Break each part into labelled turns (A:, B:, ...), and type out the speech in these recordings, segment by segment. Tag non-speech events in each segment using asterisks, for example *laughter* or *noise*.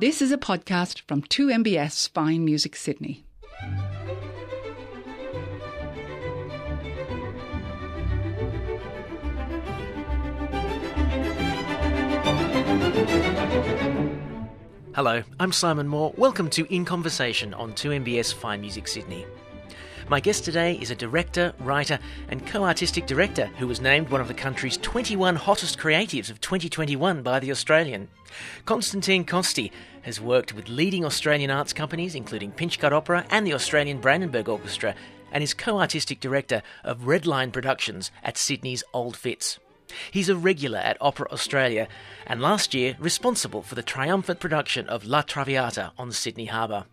A: This is a podcast from 2MBS Fine Music Sydney.
B: Hello, I'm Simon Moore. Welcome to In Conversation on 2MBS Fine Music Sydney. My guest today is a director, writer, and co artistic director who was named one of the country's 21 hottest creatives of 2021 by The Australian. Constantine Costi has worked with leading Australian arts companies, including Pinchgut Opera and the Australian Brandenburg Orchestra, and is co artistic director of Red Line Productions at Sydney's Old Fitz. He's a regular at Opera Australia and last year responsible for the triumphant production of La Traviata on Sydney Harbour.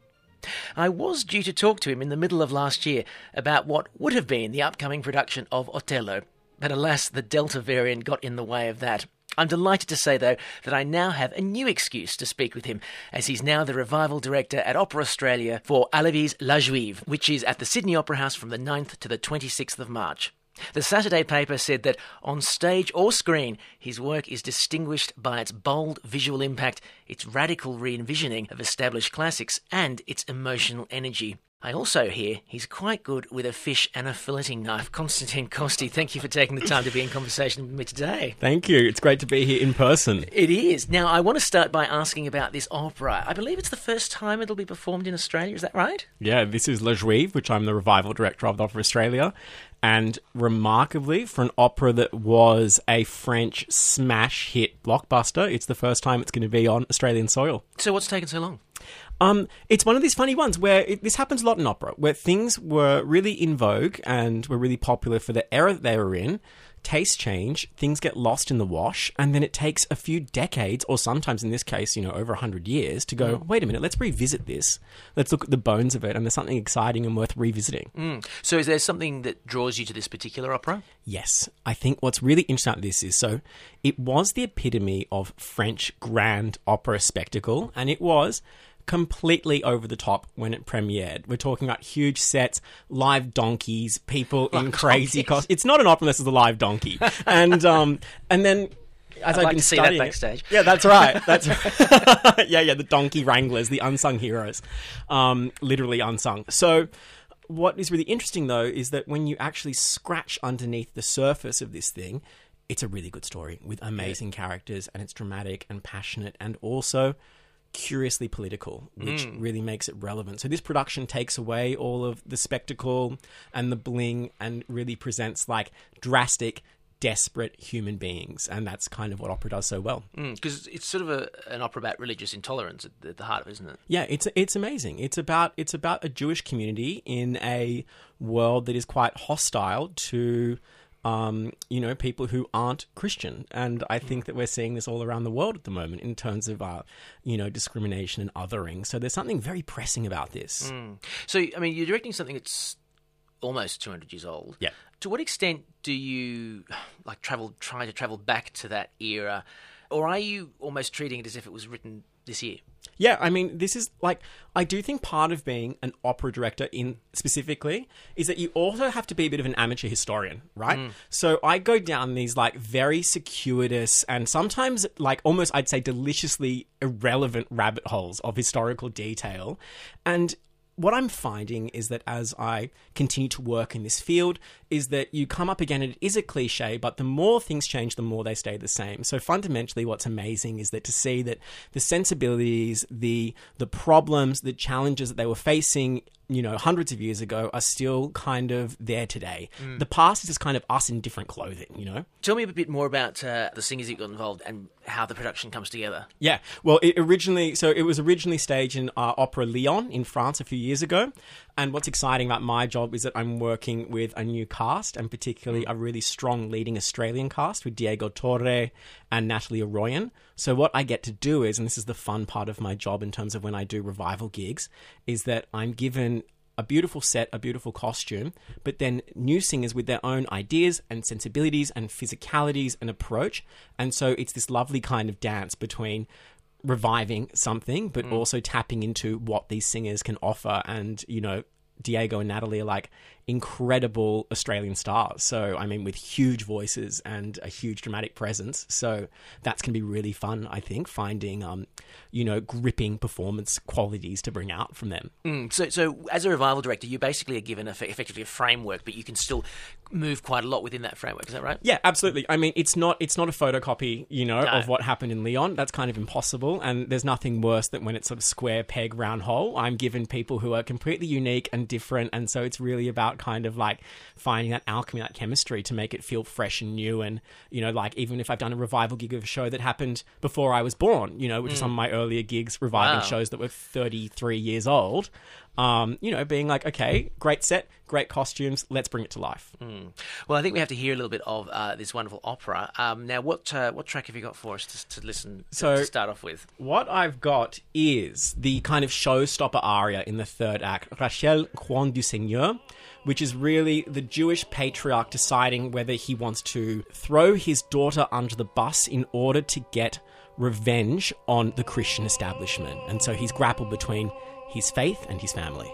B: I was due to talk to him in the middle of last year about what would have been the upcoming production of Otello, but alas, the Delta variant got in the way of that. I'm delighted to say, though, that I now have a new excuse to speak with him, as he's now the revival director at Opera Australia for Halévy's La Juive, which is at the Sydney Opera House from the 9th to the 26th of March. The Saturday paper said that on stage or screen, his work is distinguished by its bold visual impact, its radical re envisioning of established classics, and its emotional energy. I also hear he's quite good with a fish and a filleting knife. *laughs* Constantine Costi, thank you for taking the time to be in conversation with me today.
C: Thank you. It's great to be here in person.
B: It is. Now, I want to start by asking about this opera. I believe it's the first time it'll be performed in Australia, is that right?
C: Yeah, this is La Juive, which I'm the revival director of the Opera Australia. And remarkably, for an opera that was a French smash hit blockbuster, it's the first time it's going to be on Australian soil.
B: So, what's taken so long?
C: Um, it's one of these funny ones where it, this happens a lot in opera, where things were really in vogue and were really popular for the era that they were in. Tastes change, things get lost in the wash, and then it takes a few decades, or sometimes in this case, you know, over 100 years, to go, wait a minute, let's revisit this. Let's look at the bones of it, and there's something exciting and worth revisiting.
B: Mm. So, is there something that draws you to this particular opera?
C: Yes. I think what's really interesting about this is so it was the epitome of French grand opera spectacle, and it was completely over the top when it premiered. We're talking about huge sets, live donkeys, people in crazy costumes. It's not an opera unless it's a live donkey. and um, and then as
B: I'd
C: I've
B: like
C: been
B: to see that
C: studying it-
B: backstage.
C: yeah, that's right. That's right. *laughs* yeah, yeah. The donkey wranglers, the unsung heroes, um, literally unsung. So, what is really interesting though is that when you actually scratch underneath the surface of this thing, it's a really good story with amazing characters, and it's dramatic and passionate, and also curiously political, which mm. really makes it relevant. So this production takes away all of the spectacle and the bling, and really presents like drastic. Desperate human beings, and that's kind of what opera does so well.
B: Mm, because it's sort of a, an opera about religious intolerance at the, at the heart of it, isn't it?
C: Yeah, it's it's amazing. It's about it's about a Jewish community in a world that is quite hostile to um, you know people who aren't Christian, and I think that we're seeing this all around the world at the moment in terms of uh, you know discrimination and othering. So there's something very pressing about this.
B: So, I mean, you're directing something that's almost 200 years old.
C: Yeah.
B: To what extent do you like travel, try to travel back to that era, or are you almost treating it as if it was written this year?
C: Yeah, I mean, this is like I do think part of being an opera director in specifically is that you also have to be a bit of an amateur historian, right? Mm. So I go down these like very circuitous and sometimes like almost I'd say deliciously irrelevant rabbit holes of historical detail. And what I'm finding is that as I continue to work in this field, is that you come up again, and it is a cliche, but the more things change, the more they stay the same. So fundamentally, what's amazing is that to see that the sensibilities, the the problems, the challenges that they were facing, you know, hundreds of years ago, are still kind of there today. The past is just kind of us in different clothing, you know.
B: Tell me a bit more about uh, the singers that got involved and how the production comes together.
C: Yeah, well, it originally so it was originally staged in uh, Opera Lyon in France a few years ago. And what's exciting about my job is that I'm working with a new cast, and particularly hmm. a really strong leading Australian cast with Diego Torre and Natalie Aroyan. So what I get to do is, and this is the fun part of my job in terms of when I do revival gigs, is that I'm given a beautiful set, a beautiful costume, but then new singers with their own ideas and sensibilities and physicalities and approach. And so it's this lovely kind of dance between reviving something, but mm. also tapping into what these singers can offer. And, you know, Diego and Natalie are like incredible Australian stars. So, I mean, with huge voices and a huge dramatic presence. So, that's going to be really fun, I think, finding, um, you know, gripping performance qualities to bring out from them.
B: Mm, so, so as a revival director, you basically are given a, effectively a framework, but you can still move quite a lot within that framework. Is that right?
C: Yeah, absolutely. I mean, it's not it's not a photocopy, you know, no. of what happened in Lyon. That's kind of impossible, and there's nothing worse than when it's sort of square peg round hole. I'm given people who are completely unique and different, and so it's really about kind of like finding that alchemy, that chemistry to make it feel fresh and new. And you know, like even if I've done a revival gig of a show that happened before I was born, you know, which mm. is some of my earlier gigs reviving wow. shows that were 33 years old um, you know, being like, okay, great set, great costumes, let's bring it to life.
B: Mm. Well, I think we have to hear a little bit of uh, this wonderful opera. Um, now, what uh, what track have you got for us to, to listen to, so, to start off with?
C: What I've got is the kind of showstopper aria in the third act, Rachel quand du Seigneur which is really the Jewish patriarch deciding whether he wants to throw his daughter under the bus in order to get revenge on the Christian establishment. And so he's grappled between his faith and his family.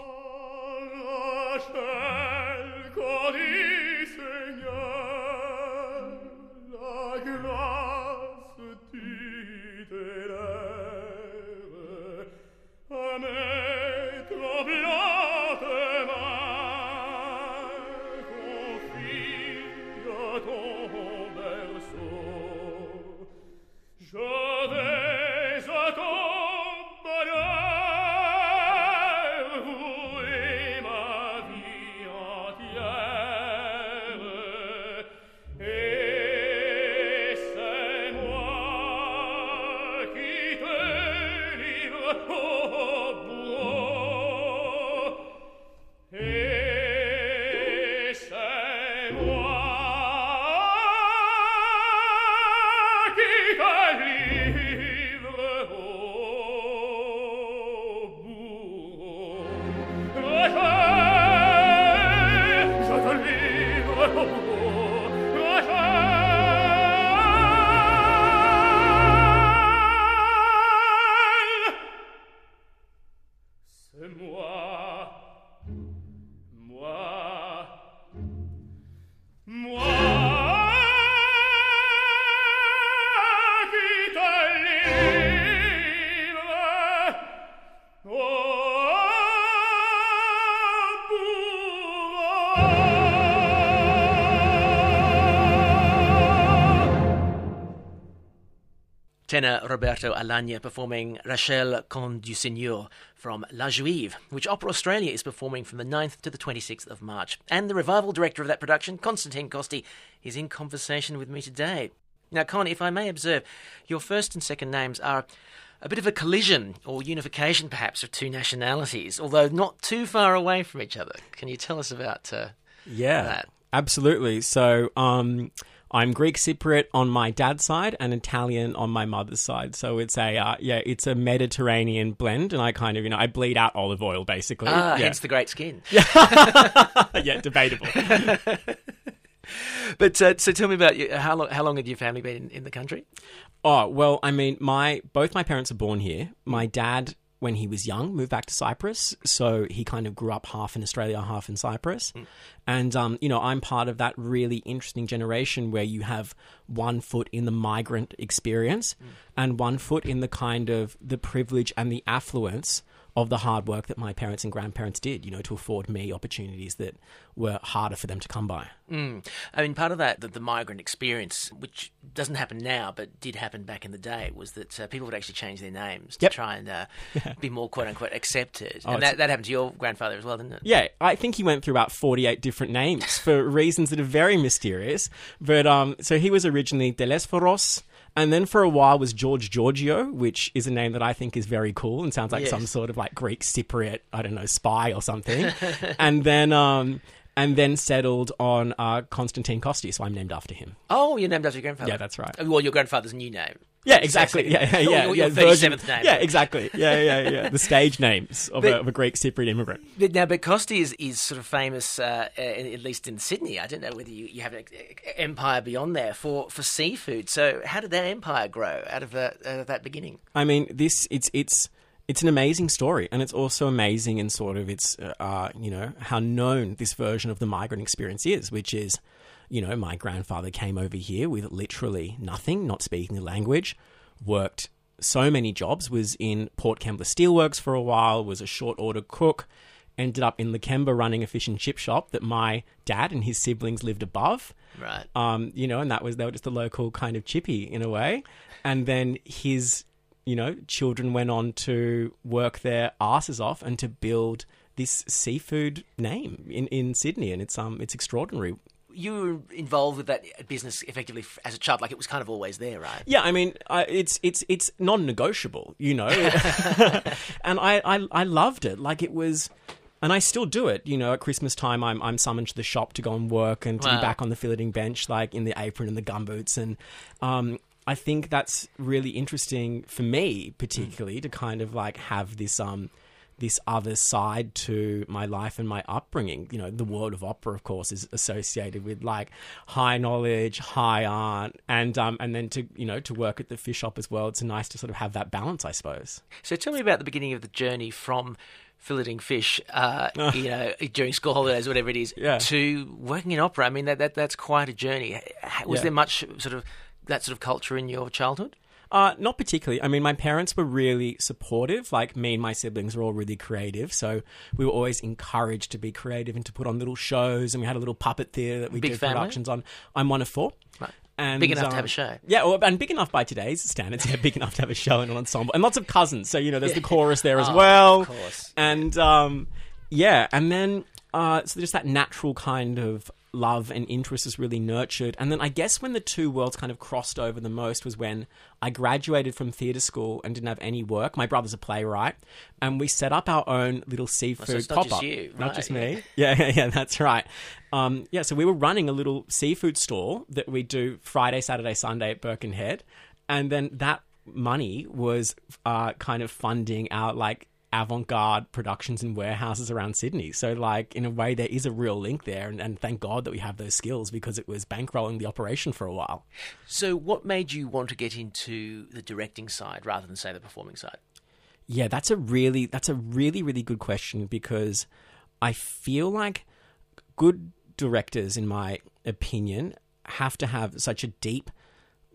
B: Tenor Roberto Alagna performing Rachel quand du Seigneur from La Juive, which Opera Australia is performing from the 9th to the 26th of March. And the revival director of that production, Constantine Costi, is in conversation with me today. Now, Con, if I may observe, your first and second names are a bit of a collision or unification, perhaps, of two nationalities, although not too far away from each other. Can you tell us about uh,
C: yeah,
B: that?
C: Absolutely. So, um, I'm Greek Cypriot on my dad's side and Italian on my mother's side. So it's a uh, yeah, it's a Mediterranean blend, and I kind of you know I bleed out olive oil basically.
B: Ah,
C: yeah.
B: hence the great skin. *laughs*
C: yeah, debatable. *laughs*
B: but uh, so tell me about you, how long how long had your family been in, in the country?
C: Oh well, I mean, my both my parents are born here. My dad when he was young, moved back to Cyprus. So he kind of grew up half in Australia, half in Cyprus. Mm. And, um, you know, I'm part of that really interesting generation where you have one foot in the migrant experience mm. and one foot in the kind of the privilege and the affluence of the hard work that my parents and grandparents did, you know, to afford me opportunities that were harder for them to come by.
B: Mm. I mean, part of that, the, the, migrant experience, which doesn't happen now, but did happen back in the day, was that uh, people would actually change their names to
C: yep.
B: try and uh, *laughs* be more quote unquote accepted. Oh, and that, that happened to your grandfather as well, didn't it?
C: Yeah, I think he went through about 48 different names *laughs* for reasons that are very mysterious. But um, so he was originally Delesforos. And then for a while was George Giorgio, which is a name that I think is very cool and sounds like yes. some sort of like Greek Cypriot, I don't know, spy or something. *laughs* and then um, and then settled on uh, Constantine Costi, so I'm named after him.
B: Oh, you're named after your grandfather.
C: Yeah, that's right.
B: Well, your grandfather's new name.
C: Yeah, exactly. Yeah, yeah, yeah.
B: Your, your, your 37th name.
C: Yeah, exactly. Yeah, yeah, yeah. *laughs* the stage names of, but, a, of, a, Greek Cypriot immigrant.
B: But now, but Costi is, is sort of famous, uh, at least in Sydney. I don't know whether you, you have an empire beyond there for, for seafood. So, how did that empire grow out of, uh, out of that beginning?
C: I mean, this it's it's it's an amazing story, and it's also amazing in sort of its, uh, uh, you know, how known this version of the migrant experience is, which is, you know, my grandfather came over here with literally nothing, not speaking the language, worked so many jobs, was in Port Kembla Steelworks for a while, was a short order cook, ended up in Lakemba running a fish and chip shop that my dad and his siblings lived above.
B: Right.
C: Um, you know, and that was they were just a local kind of chippy in a way. And then his, you know, children went on to work their asses off and to build this seafood name in, in Sydney, and it's um it's extraordinary.
B: You were involved with that business effectively as a child, like it was kind of always there, right?
C: Yeah, I mean, uh, it's it's it's non-negotiable, you know, *laughs* *laughs* and I, I I loved it. Like it was, and I still do it. You know, at Christmas time, I'm I'm summoned to the shop to go and work and to
B: Wow.
C: be back on the filleting bench, like in the apron and the gumboots, and um, I think that's really interesting for me, particularly to kind of like have this um this other side to my life and my upbringing. You know, the world of opera, of course, is associated with like high knowledge, high art, and um, and then to you know to work at the fish shop as well. It's nice to sort of have that balance, I suppose.
B: So tell me about the beginning of the journey from filleting fish, uh, *laughs* you know, during school holidays, whatever it is,
C: Yeah.
B: to working in opera. I mean, that, that that's quite a journey. Was
C: Yeah.
B: there much sort of that sort of culture in your childhood?
C: Uh, not particularly. I mean, my parents were really supportive. Like me and my siblings were all really creative, so we were always encouraged to be creative and to put on little shows. And we had a little puppet theatre that we
B: Big
C: did
B: family?
C: productions on. I'm one of four.
B: Right.
C: And,
B: Big enough to
C: um,
B: have a show.
C: Yeah, well, and big enough by today's standards. Yeah, big enough to have a show and an ensemble, and lots of cousins. So you know, there's the chorus there as
B: Oh,
C: well.
B: of course.
C: And um, yeah, and then uh, so just that natural kind of love and interest is really nurtured. And then I guess when the two worlds kind of crossed over the most was when I graduated from theatre school and didn't have any work. My brother's a playwright, and we set up our own little seafood
B: it's not
C: pop
B: just
C: up.
B: you,
C: not just me. *laughs* Yeah, yeah, yeah, that's right. Um, yeah, so we were running a little seafood store that we do Friday, Saturday, Sunday at Birkenhead, and then that money was uh, kind of funding our like avant-garde productions and warehouses around Sydney. So, like in a way, there is a real link there, and, and thank God that we have those skills because it was bankrolling the operation for a while.
B: So, what made you want to get into the directing side rather than say the performing side?
C: Yeah, that's a really that's a really really good question because I feel like good directors in my opinion have to have such a deep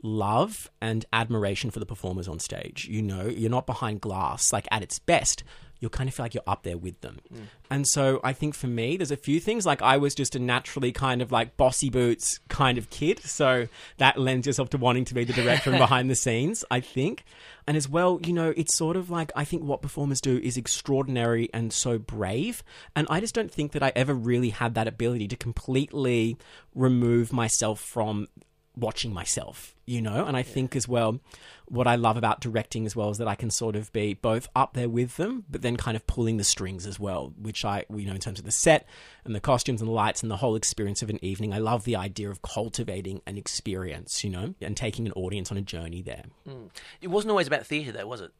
C: love and admiration for the performers on stage. You know, you're not behind glass like at its best. You'll kind of feel like you're up there with them. Mm. And so I think for me, there's a few things. Like I was just a naturally kind of like bossy boots kind of kid. So that lends yourself to wanting to be the director and behind the *laughs* scenes, I think. And as well, you know, it's sort of like I think what performers do is extraordinary and so brave. And I just don't think that I ever really had that ability to completely remove myself from watching myself, you know? And I think as well, what I love about directing as well is that I can sort of be both up there with them, but then kind of pulling the strings as well, which I, you know, in terms of the set and the costumes and the lights and the whole experience of an evening. I love the idea of cultivating an experience, you know, and taking an audience on a journey there. Hmm.
B: It wasn't always about theatre, though, was it?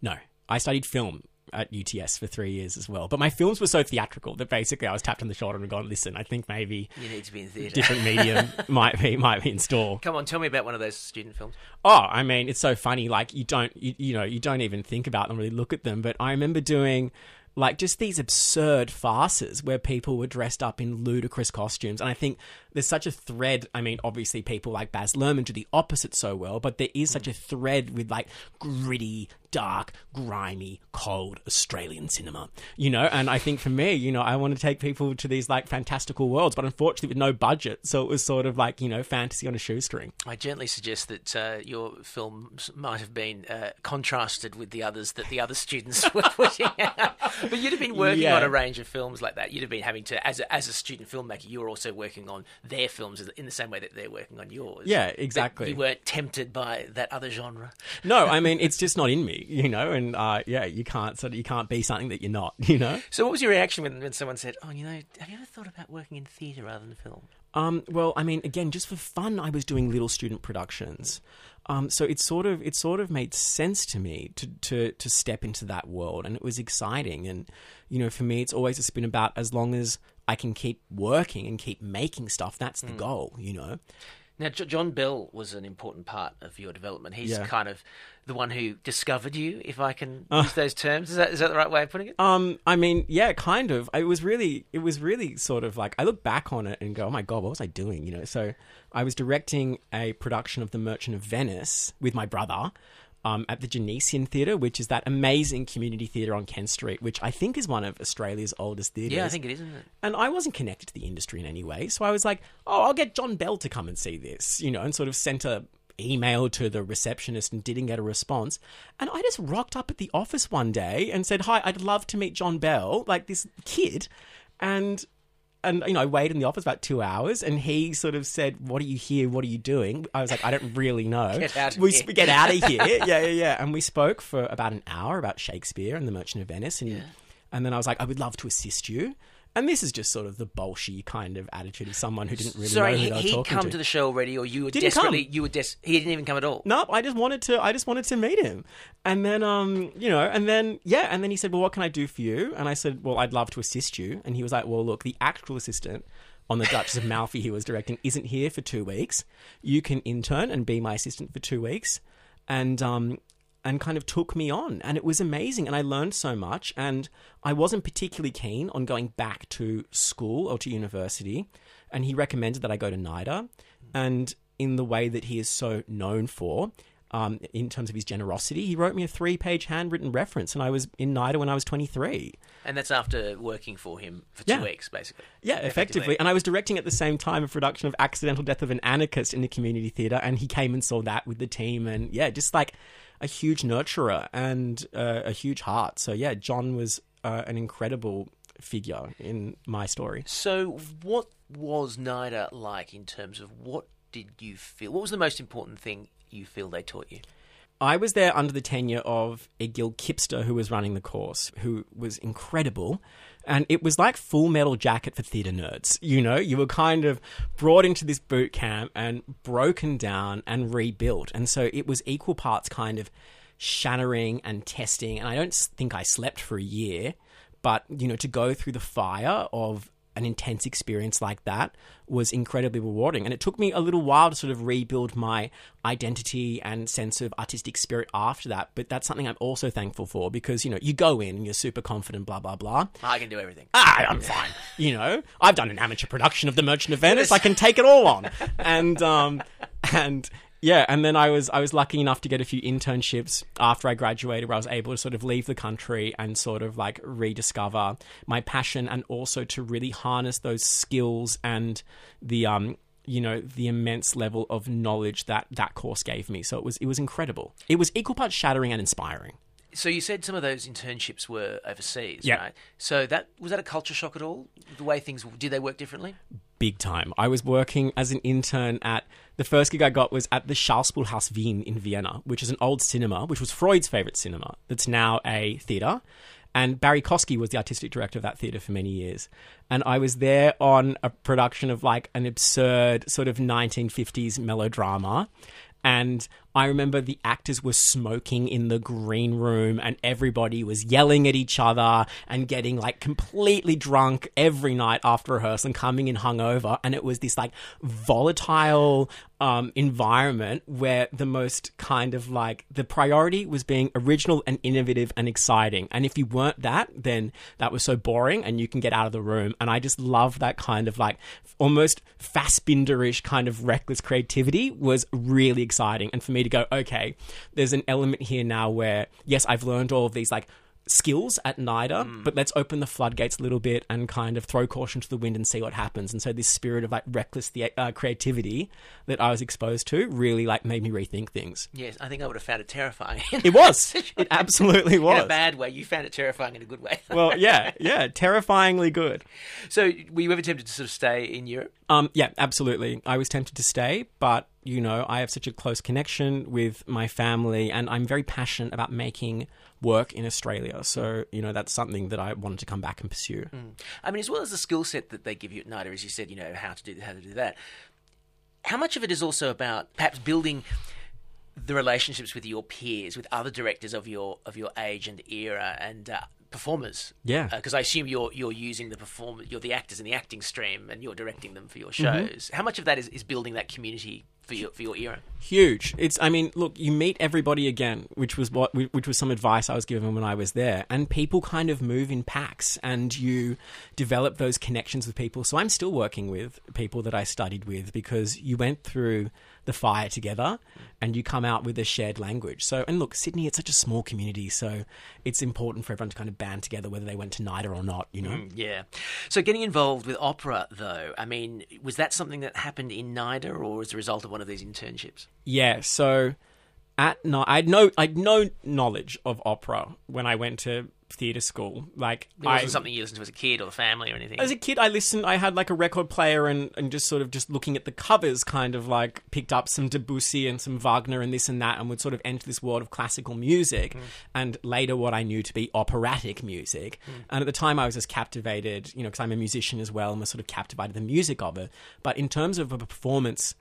C: No, I studied film at UTS for three years as well, but my films were so theatrical that basically I was tapped on the shoulder and gone, listen, I think maybe
B: You need to be in theatre.
C: different *laughs* medium might be might be in store.
B: Come on, tell me about one of those student films.
C: Oh, I mean, it's so funny. Like you don't, you, you know, you don't even think about them, really look at them. But I remember doing like just these absurd farces where people were dressed up in ludicrous costumes, and I think there's such a thread. I mean, obviously, people like Baz Luhrmann do the opposite so well, but there is such hmm. a thread with like gritty, dark, grimy, cold Australian cinema, you know. And I think for me, you know, I want to take people to these like fantastical worlds, but unfortunately with no budget, so it was sort of like you know fantasy on a shoestring.
B: I gently suggest that uh, your films might have been uh, contrasted with the others that the other students *laughs* were putting out. But you'd have been working
C: Yeah.
B: on a range of films like that. You'd have been having to, as a, as a student filmmaker, you were also working on their films in the same way that they're working on yours.
C: Yeah,
B: But
C: exactly.
B: you weren't tempted by that other genre.
C: No, I mean it's just not in me, you know, and uh, yeah, you can't sort of you can't be something that you're not, *laughs* you know.
B: So, what was your reaction when, when someone said, "Oh, you know, have you ever thought about working in theatre rather than film?"
C: Um, well, I mean, again, just for fun, I was doing little student productions, um, so it sort of it sort of made sense to me to to to step into that world, and it was exciting. And you know, for me, it's always just been about as long as I can keep working and keep making stuff. That's the goal, you know.
B: Now, J- John Bell was an important part of your development. He's
C: Yeah.
B: kind of the one who discovered you, if I can use those terms. Is that is that the right way of putting it?
C: Um, I mean, yeah, kind of. It was really, it was really sort of like I look back on it and go, "Oh my god, what was I doing?" You know. So I was directing a production of The Merchant of Venice with my brother. Um, at the Genesian Theatre, which is that amazing community theatre on Kent Street, which I think is one of Australia's oldest theatres.
B: yeah, I think it is, isn't it?
C: And I wasn't connected to the industry in any way. So I was like, oh, I'll get John Bell to come and see this, you know, and sort of sent a email to the receptionist and didn't get a response. And I just rocked up at the office one day and said, hi, I'd love to meet John Bell, like this kid. And and you know, I waited in the office about two hours, and he sort of said, "What are you here? What are you doing?" I was like, "I don't really know." *laughs*
B: Get out of
C: we
B: here.
C: get out of *laughs* here. yeah, yeah, yeah. And we spoke for about an hour about Shakespeare and The Merchant of Venice, and and then I was like, "I would love to assist you." And this is just sort of the bolshy kind of attitude of someone who didn't really
B: Sorry,
C: know
B: he,
C: who they were
B: he'd
C: talking
B: come
C: to.
B: to the show already, or you were
C: Didn't
B: desperately
C: come.
B: you were des- he didn't even come at all.
C: Nope, I just wanted to. I just wanted to meet him, and then, um, you know, and then, yeah, and then he said, "Well, what can I do for you?" And I said, "Well, I'd love to assist you." And he was like, "Well, look, the actual assistant on the Duchess of *laughs* Malfi he was directing isn't here for two weeks. You can intern and be my assistant for two weeks," and um, and kind of took me on, and it was amazing, and I learned so much, and I wasn't particularly keen on going back to school or to university, and he recommended that I go to NIDA, and in the way that he is so known for. Um, in terms of his generosity, he wrote me a three-page handwritten reference, and I was in NIDA when I was 23.
B: And that's after working for him for two
C: Yeah.
B: weeks, basically.
C: Yeah, effectively. And I was directing at the same time a production of Accidental Death of an Anarchist in the community theatre, and he came and saw that with the team, and yeah, just like a huge nurturer and uh, a huge heart. So yeah, John was uh, an incredible figure in my story.
B: So, what was NIDA like in terms of what did you feel? What was the most important thing you feel they taught you?
C: I was there under the tenure of Egil Kipste who was running the course, who was incredible. And it was like full metal jacket for theatre nerds. You know, you were kind of brought into this boot camp and broken down and rebuilt. And so it was equal parts kind of shattering and testing. And I don't think I slept for a year, but, you know, to go through the fire of an intense experience like that was incredibly rewarding. And it took me a little while to sort of rebuild my identity and sense of artistic spirit after that. But that's something I'm also thankful for because, you know, you go in and you're super confident, blah, blah, blah.
B: I can do everything.
C: Ah, I'm fine. You know, I've done an amateur production of The Merchant of Venice. I can take it all on. *laughs* And, um, and, yeah, and then I was I was lucky enough to get a few internships after I graduated, where I was able to sort of leave the country and sort of like rediscover my passion, and also to really harness those skills and the um you know the immense level of knowledge that that course gave me. So it was it was incredible. It was equal parts shattering and inspiring.
B: So you said some of those internships were overseas,
C: Yeah.
B: right? So that was that a culture shock at all? The way things did they work differently?
C: big time. I was working as an intern at the first gig I got was at the Schauspielhaus Wien in Vienna, which is an old cinema, which was Freud's favorite cinema. That's now a theater. And Barrie Kosky was the artistic director of that theater for many years. And I was there on a production of like an absurd sort of 1950s melodrama. And I remember the actors were smoking in the green room and everybody was yelling at each other and getting like completely drunk every night after rehearsal and coming in hungover. And it was this like volatile um, environment where the most kind of like the priority was being original and innovative and exciting. And if you weren't that, then that was so boring and you can get out of the room. And I just love that kind of like almost Fassbinderish kind of reckless creativity was really exciting. And for me to go, okay, there's an element here now where, yes, I've learned all of these like skills at NIDA, but let's open the floodgates a little bit and kind of throw caution to the wind and see what happens. And so this spirit of like reckless the- uh, creativity that I was exposed to really like made me rethink things.
B: Yes, I think I would have found it terrifying.
C: It was. *laughs* It absolutely was.
B: in a bad way. You found it terrifying in a good way. *laughs*
C: well, yeah, yeah, terrifyingly good.
B: so were you ever tempted to sort of stay in Europe?
C: Um, yeah, absolutely. I was tempted to stay, but you know, I have such a close connection with my family, and I'm very passionate about making work in Australia. So you know, that's something that I wanted to come back and pursue.
B: I mean, as well as the skill set that they give you at NIDA, as you said, you know how to do how to do that. How much of it is also about perhaps building the relationships with your peers, with other directors of your of your age and era, and uh, performers.
C: Yeah.
B: Because I assume you're you're using the perform you're the actors in the acting stream and you're directing them for your
C: Mm-hmm.
B: shows. How much of that is, is building that community for your for your era?
C: huge. It's I mean, look, you meet everybody again, which was what which was some advice I was given when I was there, and people kind of move in packs, and you develop those connections with people. So I'm still working with people that I studied with because you went through the fire together, and you come out with a shared language. So and look, Sydney, it's such a small community, so it's important for everyone to kind of band together, whether they went to NIDA or not. You know.
B: Mm, yeah. So getting involved with opera, though, I mean, was that something that happened in NIDA or as a result of one of these internships?
C: Yeah, so at no, I had no, I had no knowledge of opera when I went to theatre school. Like,
B: It wasn't
C: I,
B: something you listened to as a kid or the family or anything.
C: as a kid, I listened. I had like a record player, and and just sort of just looking at the covers, kind of like picked up some Debussy and some Wagner and this and that, and would sort of enter this world of classical music, mm. and later what I knew to be operatic music. Mm. And at the time, I was just captivated, you know, because I'm a musician as well, and was sort of captivated the music of it. But in terms of a performance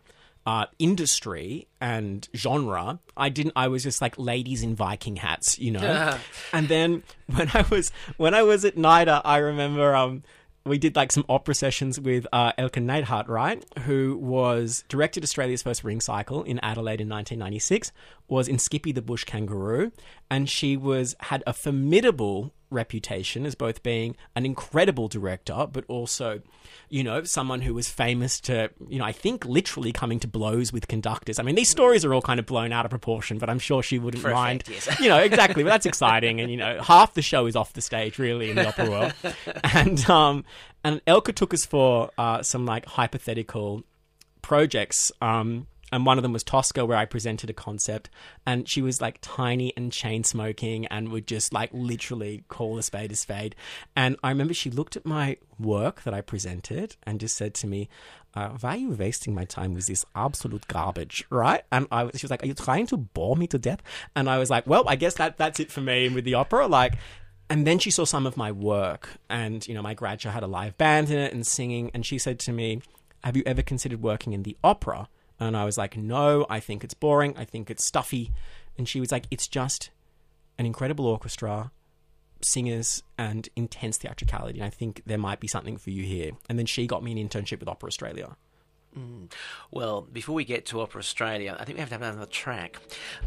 C: uh, industry and genre, I didn't. I was just like ladies in Viking hats, you know. *laughs* and then when I was when I was at NIDA, I remember um, we did like some opera sessions with uh, Elke Neidhardt, right? Who was directed Australia's first ring cycle in Adelaide in 1996, was in Skippy the Bush Kangaroo, and she was had a formidable reputation as both being an incredible director, but also, you know, someone who was famous to, you know, I think literally coming to blows with conductors. I mean, these stories are all kind of blown out of proportion, but I'm sure she wouldn't
B: For effect,
C: mind.
B: yes.
C: You know, exactly. But that's exciting, and you know, half the show is off the stage, really, in the opera world. *laughs* And um, and Elke took us for uh, some like hypothetical projects. Um, and one of them was Tosca, where I presented a concept, and she was like tiny and chain smoking, and would just like literally call a spade a spade. And I remember she looked at my work that I presented and just said to me, uh, "Why are you wasting my time with this absolute garbage?" Right? And I she was like, "Are you trying to bore me to death?" And I was like, "Well, I guess that that's it for me with the opera." Like, and then she saw some of my work, and you know, my grad show had a live band in it and singing, and she said to me, "Have you ever considered working in the opera?" And I was like, "No, I think it's boring. I think it's stuffy." And she was like, "It's just an incredible orchestra, singers, and intense theatricality. And I think there might be something for you here." And then she got me an internship with Opera Australia.
B: Well, before we get to Opera Australia, I think we have to have another track.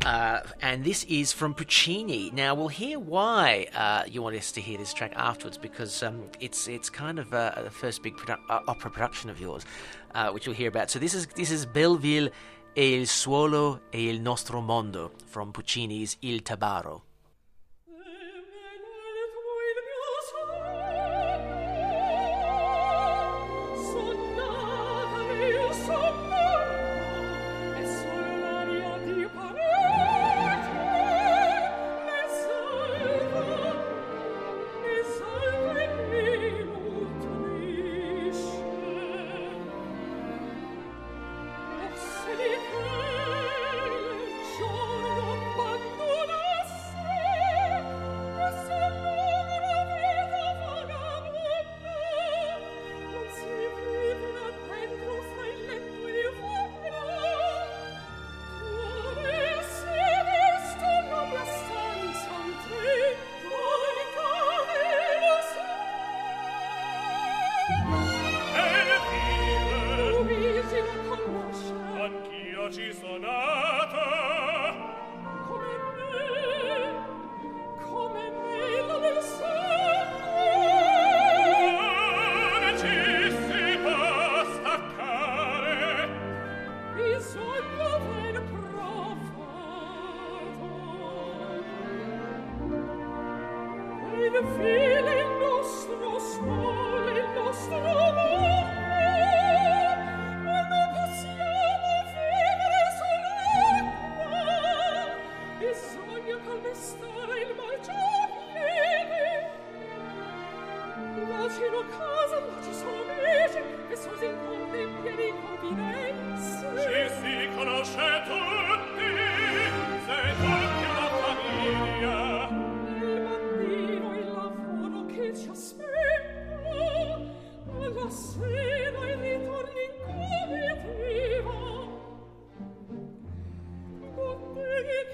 B: Uh, and this is from Puccini. Now, we'll hear why uh, you want us to hear this track afterwards, because um, it's it's kind of uh, the first big produ- uh, opera production of yours, uh, which you'll hear about. So this is this is Belleville e il suolo e il nostro mondo from Puccini's Il
D: Tabarro.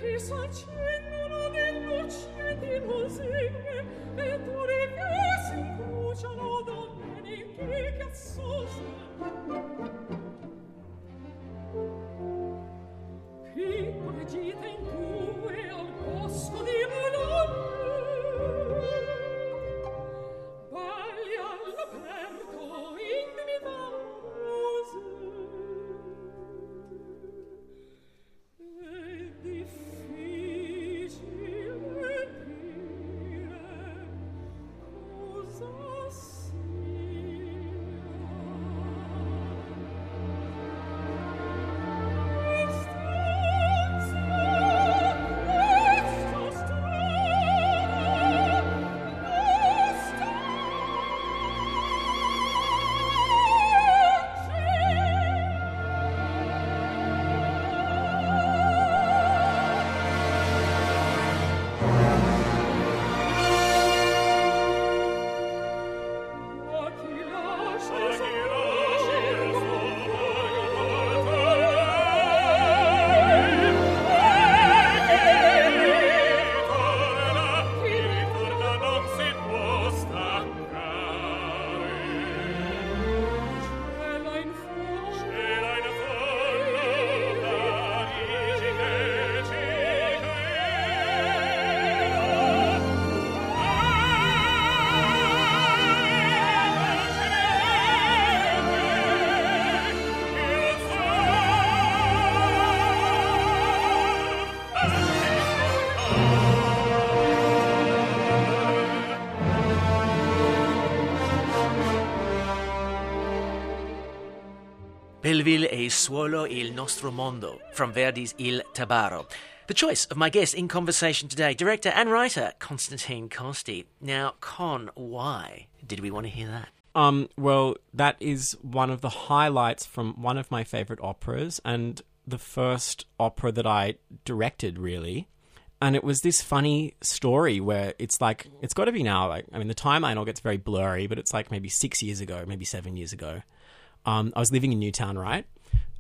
D: che s'accendono dell'ucce di lusingue e pure che s'incruciano domeniche cazzose
B: Belleville è il suolo e il nostro mondo from Verdi's Il Tabarro. The choice of my guest in conversation today, director and writer Constantine Costi. Now, Con, why did we want to hear that?
C: Um, well, that is one of the highlights from one of my favorite operas and the first opera that I directed, really. And it was this funny story where it's like, it's got to be now, like, I mean, the timeline all gets very blurry, but it's like maybe six years ago, maybe seven years ago. Um, I was living in Newtown, right?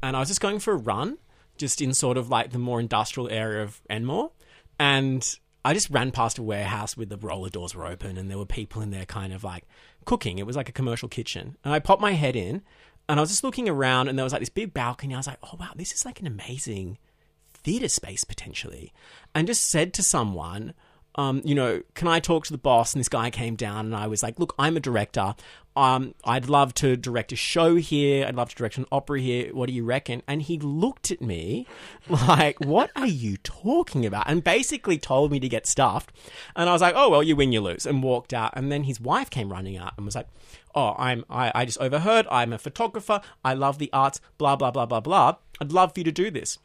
C: And I was just going for a run, just in sort of like the more industrial area of Enmore. And I just ran past a warehouse with the roller doors were open and there were people in there kind of like cooking. It was like a commercial kitchen. And I popped my head in and I was just looking around and there was like this big balcony. I was like, oh wow, this is like an amazing theater space potentially. And just said to someone, um, you know, can I talk to the boss? And this guy came down and I was like, look, I'm a director. Um, I'd love to direct a show here. I'd love to direct an opera here. What do you reckon? And he looked at me *laughs* like, what are you talking about? And basically told me to get stuffed. And I was like, oh, well, you win, you lose. And walked out. And then his wife came running out and was like, oh, I'm, I, I just overheard. I'm a photographer. I love the arts, blah, blah, blah, blah, blah. I'd love for you to do this.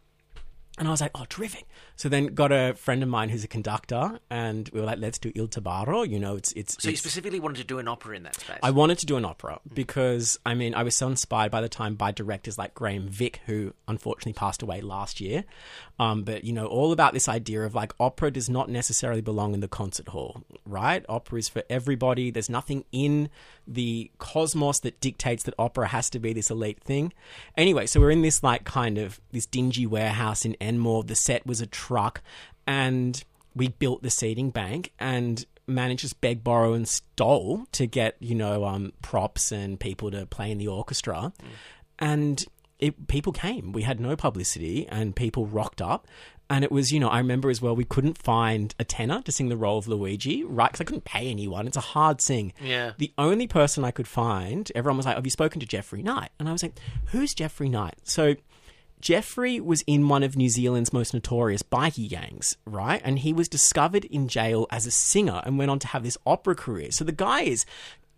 C: And I was like, oh, terrific. So then got a friend of mine who's a conductor, and we were like, let's do Il Tabarro. You know, it's it's.
B: So you
C: it's-
B: specifically wanted to do an opera in that space?
C: I wanted to do an opera because I mean I was so inspired by the time by directors like Graham Vick, who unfortunately passed away last year. Um, but you know all about this idea of like opera does not necessarily belong in the concert hall, right? Opera is for everybody. There's nothing in the cosmos that dictates that opera has to be this elite thing. Anyway, so we're in this like kind of this dingy warehouse in Enmore. The set was a truck, and we built the seating bank and managed to beg, borrow, and stole to get you know um, props and people to play in the orchestra, and it, people came. We had no publicity, and people rocked up. And it was, you know, I remember as well, we couldn't find a tenor to sing the role of Luigi, right? Because I couldn't pay anyone. It's a hard sing.
B: Yeah.
C: The only person I could find, everyone was like, Have you spoken to Jeffrey Knight? And I was like, Who's Jeffrey Knight? So Jeffrey was in one of New Zealand's most notorious bikie gangs, right? And he was discovered in jail as a singer and went on to have this opera career. So the guy is,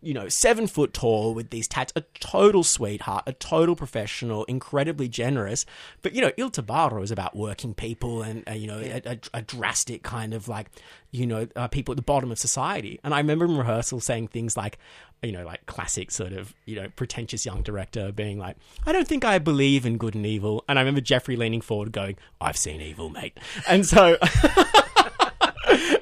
C: you know, seven foot tall with these tats, a total sweetheart, a total professional, incredibly generous. But, you know, Il Tabarro is about working people and, uh, you know, a, a, a drastic kind of like, you know, uh, people at the bottom of society. And I remember in rehearsal saying things like, you know, like classic sort of, you know, pretentious young director being like, I don't think I believe in good and evil. And I remember Jeffrey leaning forward going, I've seen evil, mate. And so. *laughs*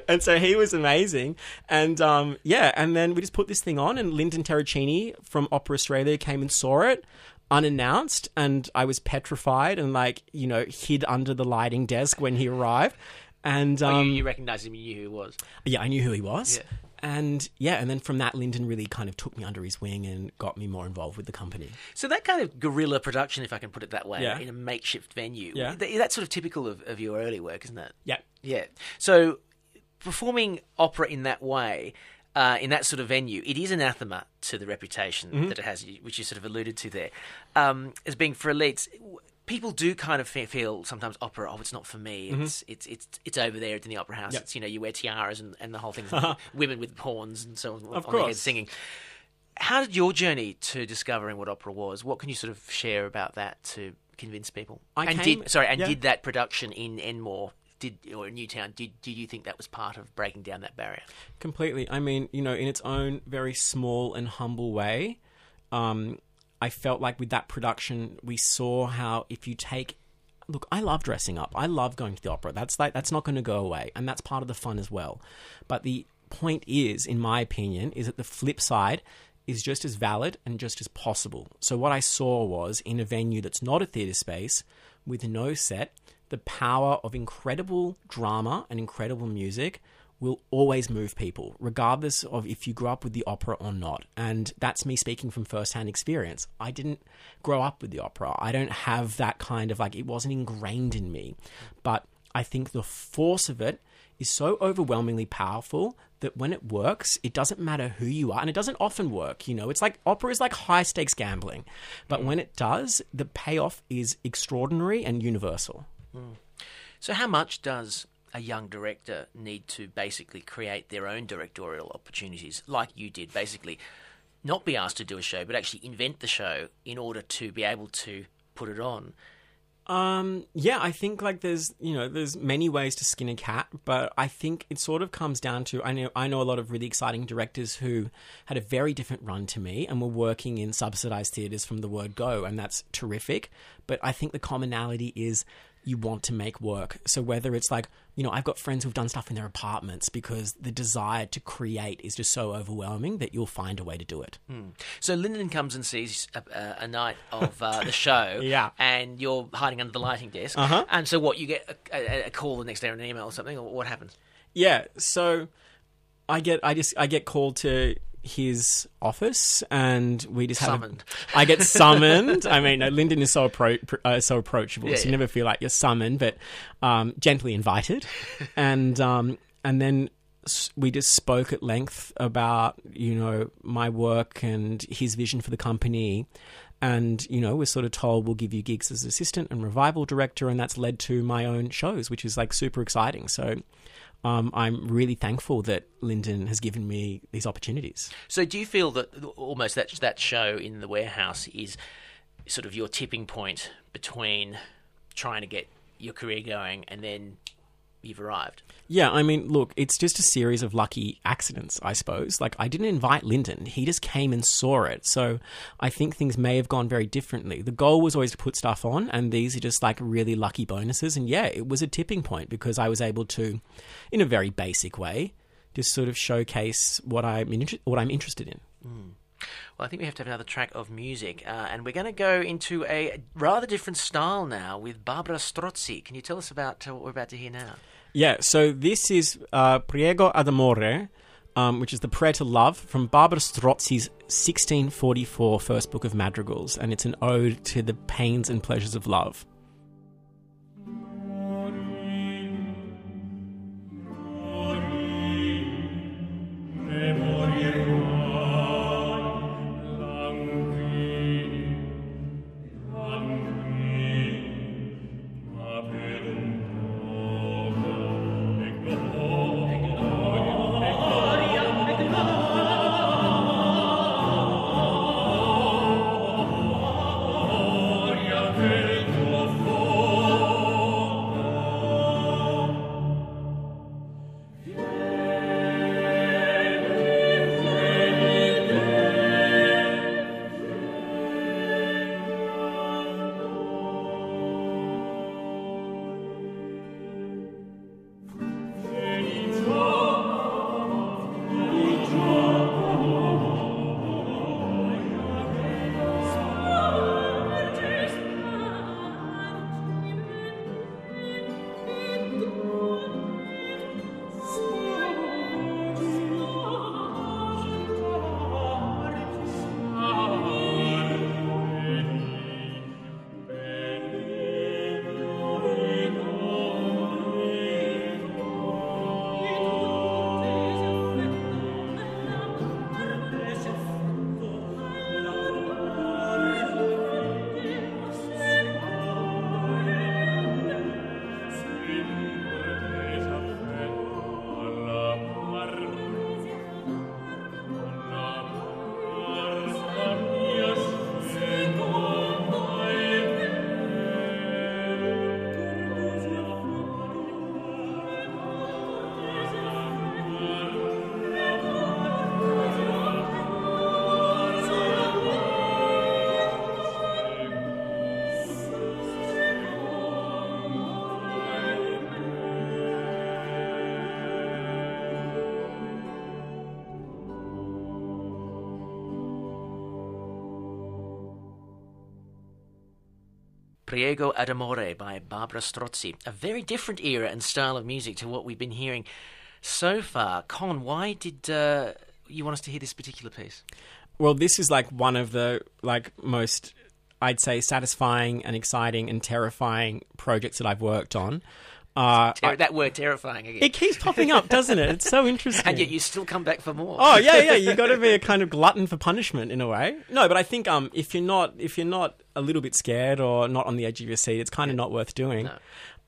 C: *laughs* and so he was amazing. And um, yeah, and then we just put this thing on, and Lyndon Terracini from Opera Australia came and saw it unannounced, and I was petrified and like you know hid under the lighting desk when he arrived. And um,
B: Oh, you, you recognised him, you knew who he was.
C: yeah, I knew who he was.
B: Yeah.
C: And yeah, and then from that, Lyndon really kind of took me under his wing and got me more involved with the company.
B: So that kind of guerrilla production, if I can put it that way,
C: Yeah.
B: in a makeshift venue,
C: Yeah.
B: th- that's sort of typical of, of your early work, isn't it?
C: Yeah.
B: Yeah. So performing opera in that way, uh, in that sort of venue, it is anathema to the reputation
C: Mm-hmm.
B: that it has, which you sort of alluded to there, um, as being for elites. People do kind of feel sometimes opera. Oh, it's not for me. It's it's it's it's over there It's in the opera house.
C: Mm-hmm. Yep.
B: It's you know you wear tiaras and, and the whole thing. *laughs* women with horns and so on
C: Of
B: on their head singing. How did your journey to discovering what opera was? What can you sort of share about that to convince people?
C: I
B: and
C: came-
B: did sorry, and
C: yeah.
B: did that production in Enmore did or Newtown did did you think that was part of breaking down that barrier?
C: Completely. I mean, you know, in its own very small and humble way, um, I felt like with that production, we saw how if you take look, I love dressing up. I love going to the opera. That's like that's not going to go away, and that's part of the fun as well. But the point is, in my opinion, is that the flip side is just as valid and just as possible. So what I saw was in a venue that's not a theatre space with no set, the power of incredible drama and incredible music will always move people, regardless of if you grew up with the opera or not. And that's me speaking from firsthand experience. I didn't grow up with the opera. I don't have that kind of like, it wasn't ingrained in me. But I think the force of it is so overwhelmingly powerful that when it works, it doesn't matter who you are. And it doesn't often work. You know, it's like opera is like high stakes gambling. But mm. when it does, the payoff is extraordinary and universal.
B: So how much does a young director need to basically create their own directorial opportunities, like you did, basically not be asked to do a show, but actually invent the show in order to be able to put it on.
C: Um, yeah, I think like there's you know there's many ways to skin a cat, but I think it sort of comes down to I know I know a lot of really exciting directors who had a very different run to me and were working in subsidized theaters from the word go, and that's terrific. But I think the commonality is you want to make work. So whether it's like you know I've got friends who've done stuff in their apartments because the desire to create is just so overwhelming that you'll find a way to do it.
B: So Lyndon comes and sees a, a, a night of uh, the *laughs* show,
C: Yeah.
B: and you're hiding under the lighting desk,
C: Uh-huh.
B: and so what? You get a, a, a call the next day or an email or something, or what happens?
C: Yeah, so I get I just I get called to his office and we just have a-
B: Summoned.
C: I get *laughs* summoned. I mean, no, Lyndon is so appro- uh, so approachable,
B: Yeah,
C: so you
B: yeah.
C: never feel like you're summoned, but um, gently invited, *laughs* and um, and then we just spoke at length about you know my work and his vision for the company. And you know, we're sort of told we'll give you gigs as assistant and revival director, and that's led to my own shows, which is like super exciting. So, um, I'm really thankful that Lyndon has given me these opportunities.
B: So do you feel that almost that that show in the warehouse is sort of your tipping point between trying to get your career going and then you've arrived?
C: Yeah, I mean, look, it's just a series of lucky accidents, I suppose. Like, I didn't invite Lyndon. He just came and saw it. So I think things may have gone very differently. The goal was always to put stuff on, and these are just like really lucky bonuses. And yeah, it was a tipping point because I was able to, in a very basic way, just sort of showcase what I'm, inter- what I'm interested in.
B: Well, I think we have to have another track of music, uh, and we're going to go into a rather different style now with Barbara Strozzi. Can you tell us about uh, what we're about to hear now?
C: Yeah, so this is uh, Priego ad Amore, um, which is the prayer to love from Barbara Strozzi's 1644 first book of madrigals, and it's an ode to the pains and pleasures of love.
B: Priego ad Amore by Barbara Strozzi. A very different era and style of music to what we've been hearing so far. Con, why did uh, you want us to hear this particular piece?
C: Well, this is like one of the like most I'd say satisfying and exciting and terrifying projects that I've worked on. Uh,
B: Ter-
C: I-
B: that word terrifying again.
C: it keeps popping up, doesn't it? It's so *laughs* interesting.
B: and yet you still come back for more.
C: Oh yeah, yeah. You got to be a *laughs* kind of glutton for punishment in a way. No, but I think um, if you're not if you're not a little bit scared or not on the edge of your seat, it's kind of not worth doing.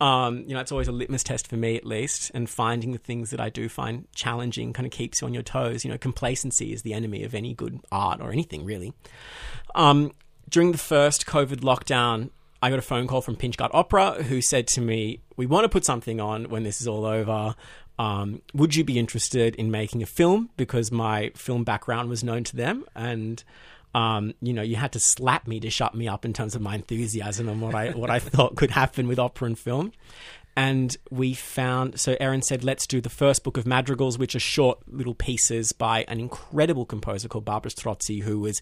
C: Um, you know, it's always a litmus test for me, at least. And finding the things that I do find challenging kind of keeps you on your toes. You know, complacency is the enemy of any good art or anything really. Um, during the first COVID lockdown, I got a phone call from Pinchgut Opera who said to me, "We want to put something on when this is all over. Um, would you be interested in making a film? Because my film background was known to them, and um, you know, you had to slap me to shut me up in terms of my enthusiasm and what I what I *laughs* thought could happen with opera and film." And we found, so Aaron said, let's do the first book of madrigals, which are short little pieces by an incredible composer called Barbara Strozzi, who was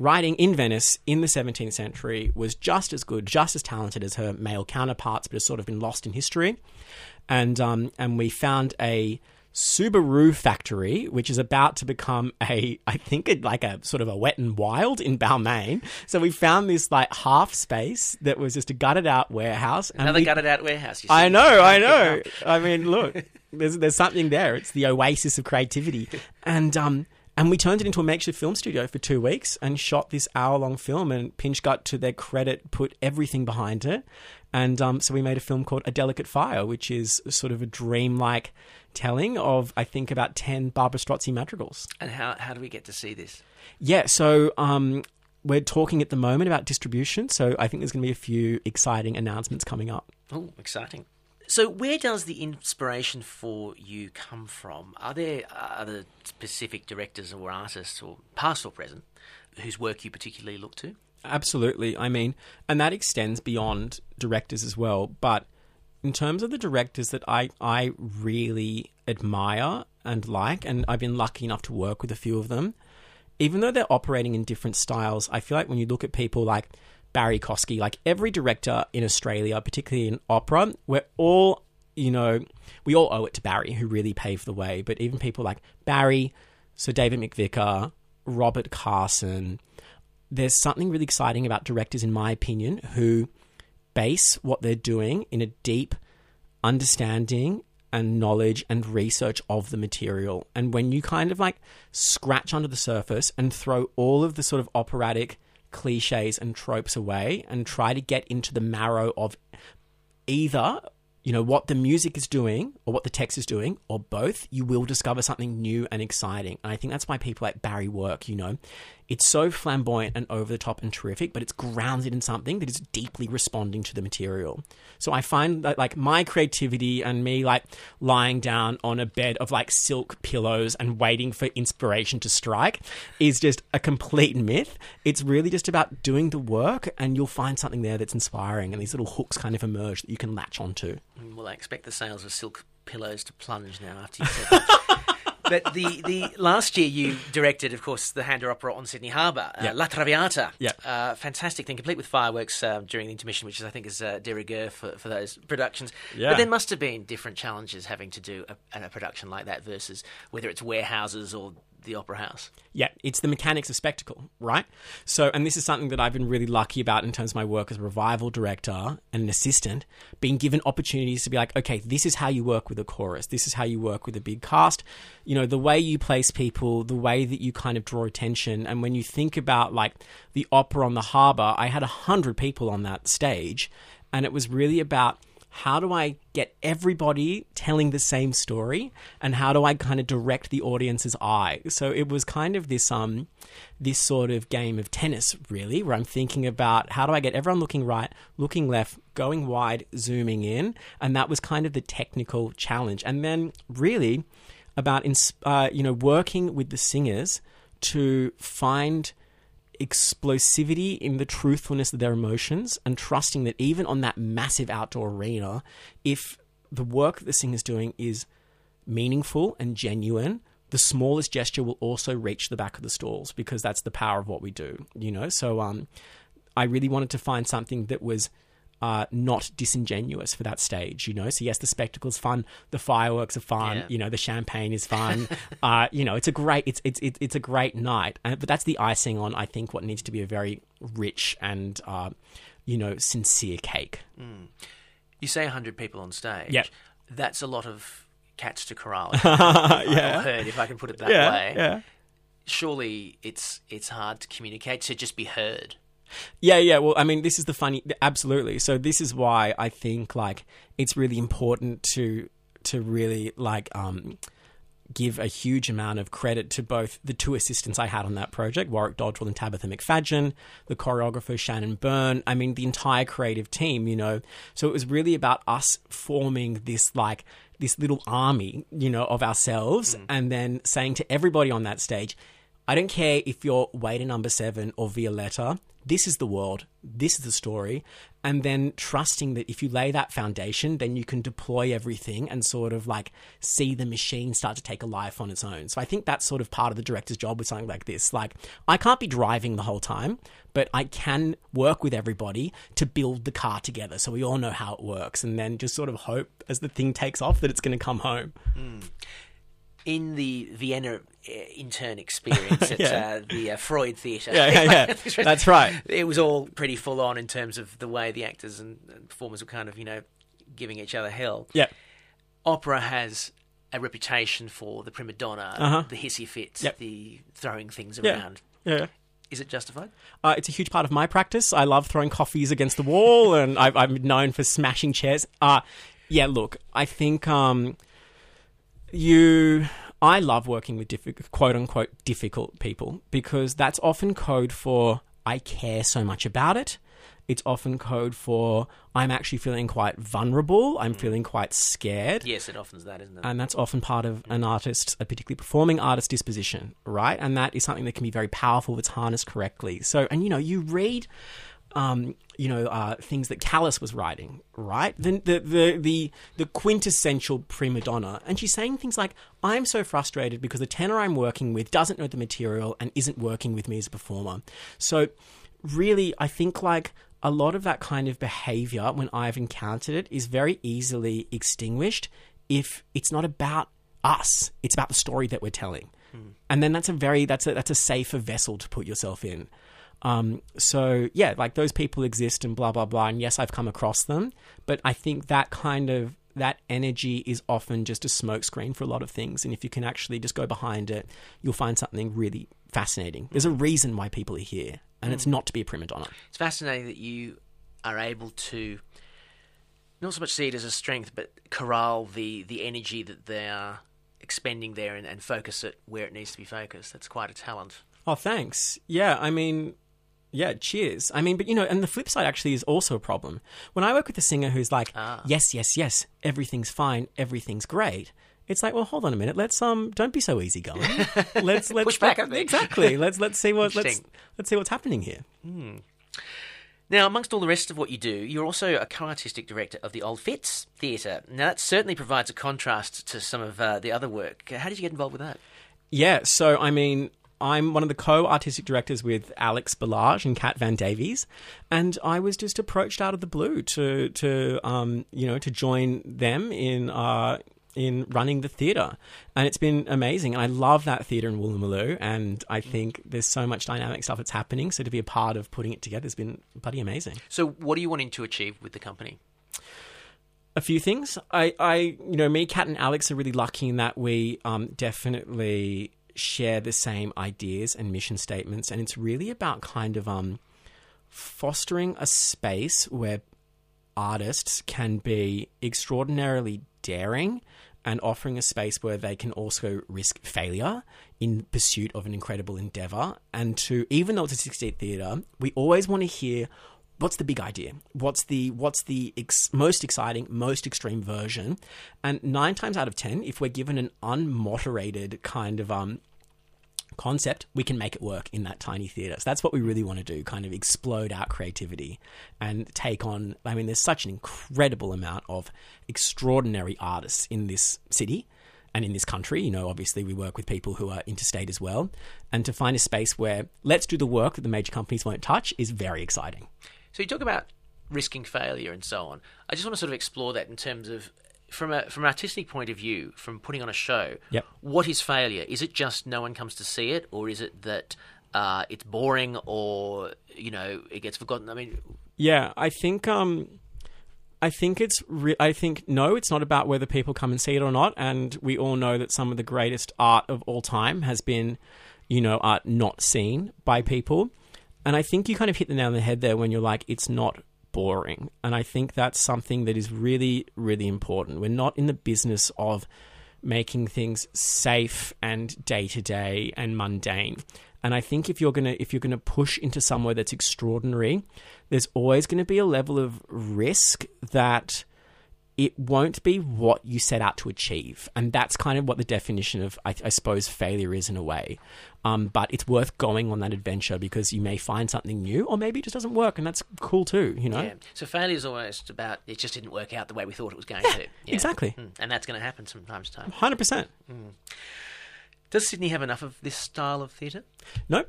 C: writing in Venice in the 17th century, was just as good, just as talented as her male counterparts, but has sort of been lost in history. And, um, and we found a Subaru factory, which is about to become a, I think, a, like a sort of a wet and wild in Balmain. So we found this like half space that was just a gutted out warehouse. and
B: Another
C: we-
B: gutted out warehouse. You
C: I know, I know. I mean, look, there's there's something there. It's the oasis of creativity, *laughs* and um, and we turned it into a makeshift film studio for two weeks and shot this hour long film. And Pinchgut to their credit, put everything behind it, and um, so we made a film called A Delicate Fire, which is sort of a dreamlike telling of I think about ten Barbara Strozzi madrigals.
B: And how how do we get to see this?
C: Yeah, so um, we're talking at the moment about distribution. So I think there's going to be a few exciting announcements coming up.
B: Oh, exciting. So, where does the inspiration for you come from? Are there uh, other specific directors or artists, or past or present, whose work you particularly look to?
C: Absolutely. I mean, and that extends beyond directors as well. But in terms of the directors that I, I really admire and like, and I've been lucky enough to work with a few of them, even though they're operating in different styles, I feel like when you look at people like Barrie Kosky, like every director in Australia, particularly in opera, we're all, you know, we all owe it to Barrie, who really paved the way. But even people like Barrie, Sir David McVicar, Robert Carsen, there's something really exciting about directors, in my opinion, who base what they're doing in a deep understanding and knowledge and research of the material. And when you kind of like scratch under the surface and throw all of the sort of operatic cliches and tropes away and try to get into the marrow of either you know what the music is doing or what the text is doing or both you will discover something new and exciting. And i think that's why people like barrie work you know it's so flamboyant and over the top and terrific but it's grounded in something that is deeply responding to the material. So i find that like my creativity and me like lying down on a bed of like silk pillows and waiting for inspiration to strike is just a complete myth. It's really just about doing the work and you'll find something there that's inspiring and these little hooks kind of emerge that you can latch onto.
B: Well, I expect the sales of silk pillows to plunge now after you *laughs* said that. But the, the last year you directed, of course, the Handa Opera on Sydney Harbour, uh. La Traviata.
C: Yeah.
B: Uh, fantastic thing, complete with fireworks uh, during the intermission, which is, I think is uh, de rigueur for, for those productions.
C: Yeah.
B: But there must have been different challenges having to do a, a production like that versus whether it's warehouses or the opera house.
C: Yeah, it's the mechanics of spectacle, right? So, and this is something that I've been really lucky about in terms of my work as a revival director and an assistant, being given opportunities to be like, okay, this is how you work with a chorus, this is how you work with a big cast, you know, the way you place people, the way that you kind of draw attention. And when you think about like the opera on the harbour, I had a hundred people on that stage, and it was really about how do I get everybody telling the same story and how do I kind of direct the audience's eye? So it was kind of this um this sort of game of tennis really where I'm thinking about how do I get everyone looking right, looking left, going wide, zooming in, and that was kind of the technical challenge. And then really about uh, you know working with the singers to find explosivity in the truthfulness of their emotions and trusting that even on that massive outdoor arena, if the work the singer's doing is meaningful and genuine, the smallest gesture will also reach the back of the stalls because that's the power of what we do, you know? So um, I really wanted to find something that was uh, not disingenuous for that stage, you know. So yes, the spectacle's fun, the fireworks are fun,
B: Yeah.
C: you know, the champagne is fun. *laughs* uh, you know, it's a great, it's it's it's, it's a great night. Uh, but that's the icing on, I think, what needs to be a very rich and uh, you know sincere cake.
B: You say 100 people on stage.
C: Yep.
B: That's a lot of cats to corral.
C: yeah,
B: Or herd, if I can put it that
C: yeah,
B: way.
C: yeah.
B: Surely it's it's hard to communicate to just be heard.
C: Yeah, yeah. Well, I mean, this is the funny. Absolutely. So this is why I think like it's really important to to really like um give a huge amount of credit to both the two assistants I had on that project, Warwick Doddrell and Tabatha McFadyen, the choreographer Shannon Byrne. I mean, the entire creative team. You know, so it was really about us forming this like this little army, you know, of ourselves, and then saying to everybody on that stage, I don't care if you're waiter number seven or Violetta. This is the world. This is the story. And then trusting that if you lay that foundation, then you can deploy everything and sort of like see the machine start to take a life on its own. So I think that's sort of part of the director's job with something like this. Like, I can't be driving the whole time, but I can work with everybody to build the car together so we all know how it works and then just sort of hope as the thing takes off that it's going to come home. Hmm.
B: In the Vienna uh, intern experience *laughs* at
C: Yeah.
B: uh, the uh, Freud Theatre.
C: Yeah, yeah, yeah. *laughs* That's right.
B: It was all pretty full on in terms of the way the actors and, and performers were kind of, you know, giving each other hell.
C: Yeah.
B: Opera has a reputation for the prima donna,
C: Uh-huh.
B: the hissy fits,
C: Yep.
B: the throwing things around.
C: Yeah.
B: Is it justified?
C: Uh, it's a huge part of my practice. I love throwing coffees against the wall, *laughs* and I've, I'm known for smashing chairs. Uh, yeah, look, I think um, you. I love working with difficult, quote unquote difficult people because that's often code for I care so much about it. It's often code for I'm actually feeling quite vulnerable. I'm mm. feeling quite scared.
B: Yes, it often is that, isn't it?
C: And that's often part of mm. an artist, a particularly performing artist disposition, right? And that is something that can be very powerful if it's harnessed correctly. So, and you know, you read, um, you know, uh, things that Callas was writing, right? The, the the the the quintessential prima donna, and she's saying things like, "I'm so frustrated because the tenor I'm working with doesn't know the material and isn't working with me as a performer." So, really, I think like a lot of that kind of behavior when I've encountered it is very easily extinguished if it's not about us. It's about the story that we're telling. And then that's a very that's a that's a safer vessel to put yourself in um, so yeah like those people exist and blah blah blah and yes i've come across them but i think that kind of that energy is often just a smokescreen for a lot of things and if you can actually just go behind it you'll find something really fascinating there's a reason why people are here and it's not to be a prima donna
B: It's fascinating that you are able to not so much see it as a strength, but corral the, the energy that they are expending there and, and focus it where it needs to be focused. That's quite a talent.
C: Oh, thanks. Yeah, I mean, yeah, cheers. I mean, but you know, and the flip side actually is also a problem. When I work with a singer who's like,
B: Ah.
C: yes, yes, yes, everything's fine, everything's great. It's like, well, hold on a minute. Let's um, don't be so easygoing. *laughs* Let's let's
B: Push back
C: exactly. Let's let's see what let's let's see what's happening here.
B: Now, amongst all the rest of what you do, you're also a co-artistic director of the Old Fitz Theatre. Now, that certainly provides a contrast to some of uh, the other work. How did you get involved with that?
C: Yeah, so I mean, I'm one of the co-artistic directors with Alex Berlage and Kat Van Davies, and I was just approached out of the blue to to um, you know to join them in uh, in running the theatre, and it's been amazing. And I love that theatre in Woolloomooloo, and I think there's so much dynamic stuff that's happening. So to be a part of putting it together has been bloody amazing.
B: So, what are you wanting to achieve with the company?
C: a few things. I, I, you know, me, Kat, and Alex are really lucky in that we um, definitely share the same ideas and mission statements, and it's really about kind of um, fostering a space where artists can be extraordinarily daring and offering a space where they can also risk failure in pursuit of an incredible endeavor. And to, even though it's a 68 theatre, we always want to hear what's the big idea? What's the what's the ex- most exciting, most extreme version? And nine times out of ten, if we're given an unmoderated kind of um, concept, we can make it work in that tiny theatre. So that's what we really want to do, kind of explode our creativity and take on. I mean, there's such an incredible amount of extraordinary artists in this city and in this country. You know, obviously we work with people who are interstate as well. And to find a space where let's do the work that the major companies won't touch is very exciting.
B: So you talk about risking failure and so on. I just want to sort of explore that in terms of from a from an artistic point of view, from putting on a show.
C: Yep.
B: What is failure? Is it just no one comes to see it, or is it that uh, it's boring, or you know it gets forgotten? I mean,
C: Yeah, I think um I think it's re- I think no, it's not about whether people come and see it or not and we all know that some of the greatest art of all time has been you know art not seen by people. And I think you kind of hit the nail on the head there when you're like it's not boring. And I think that's something that is really really important. We're not in the business of making things safe and day to day and mundane. And I think if you're gonna if you're gonna push into somewhere that's extraordinary, there's always going to be a level of risk that it won't be what you set out to achieve. And that's kind of what the definition of, I, I suppose, failure is in a way. Um, but it's worth going on that adventure because you may find something new, or maybe it just doesn't work, and that's cool too, you know?
B: Yeah. So failure is almost about it just didn't work out the way we thought it was going to. Yeah.
C: exactly.
B: Mm. And that's going to happen from time to time.
C: 100%.
B: Does Sydney have enough of this style of theatre?
C: Nope.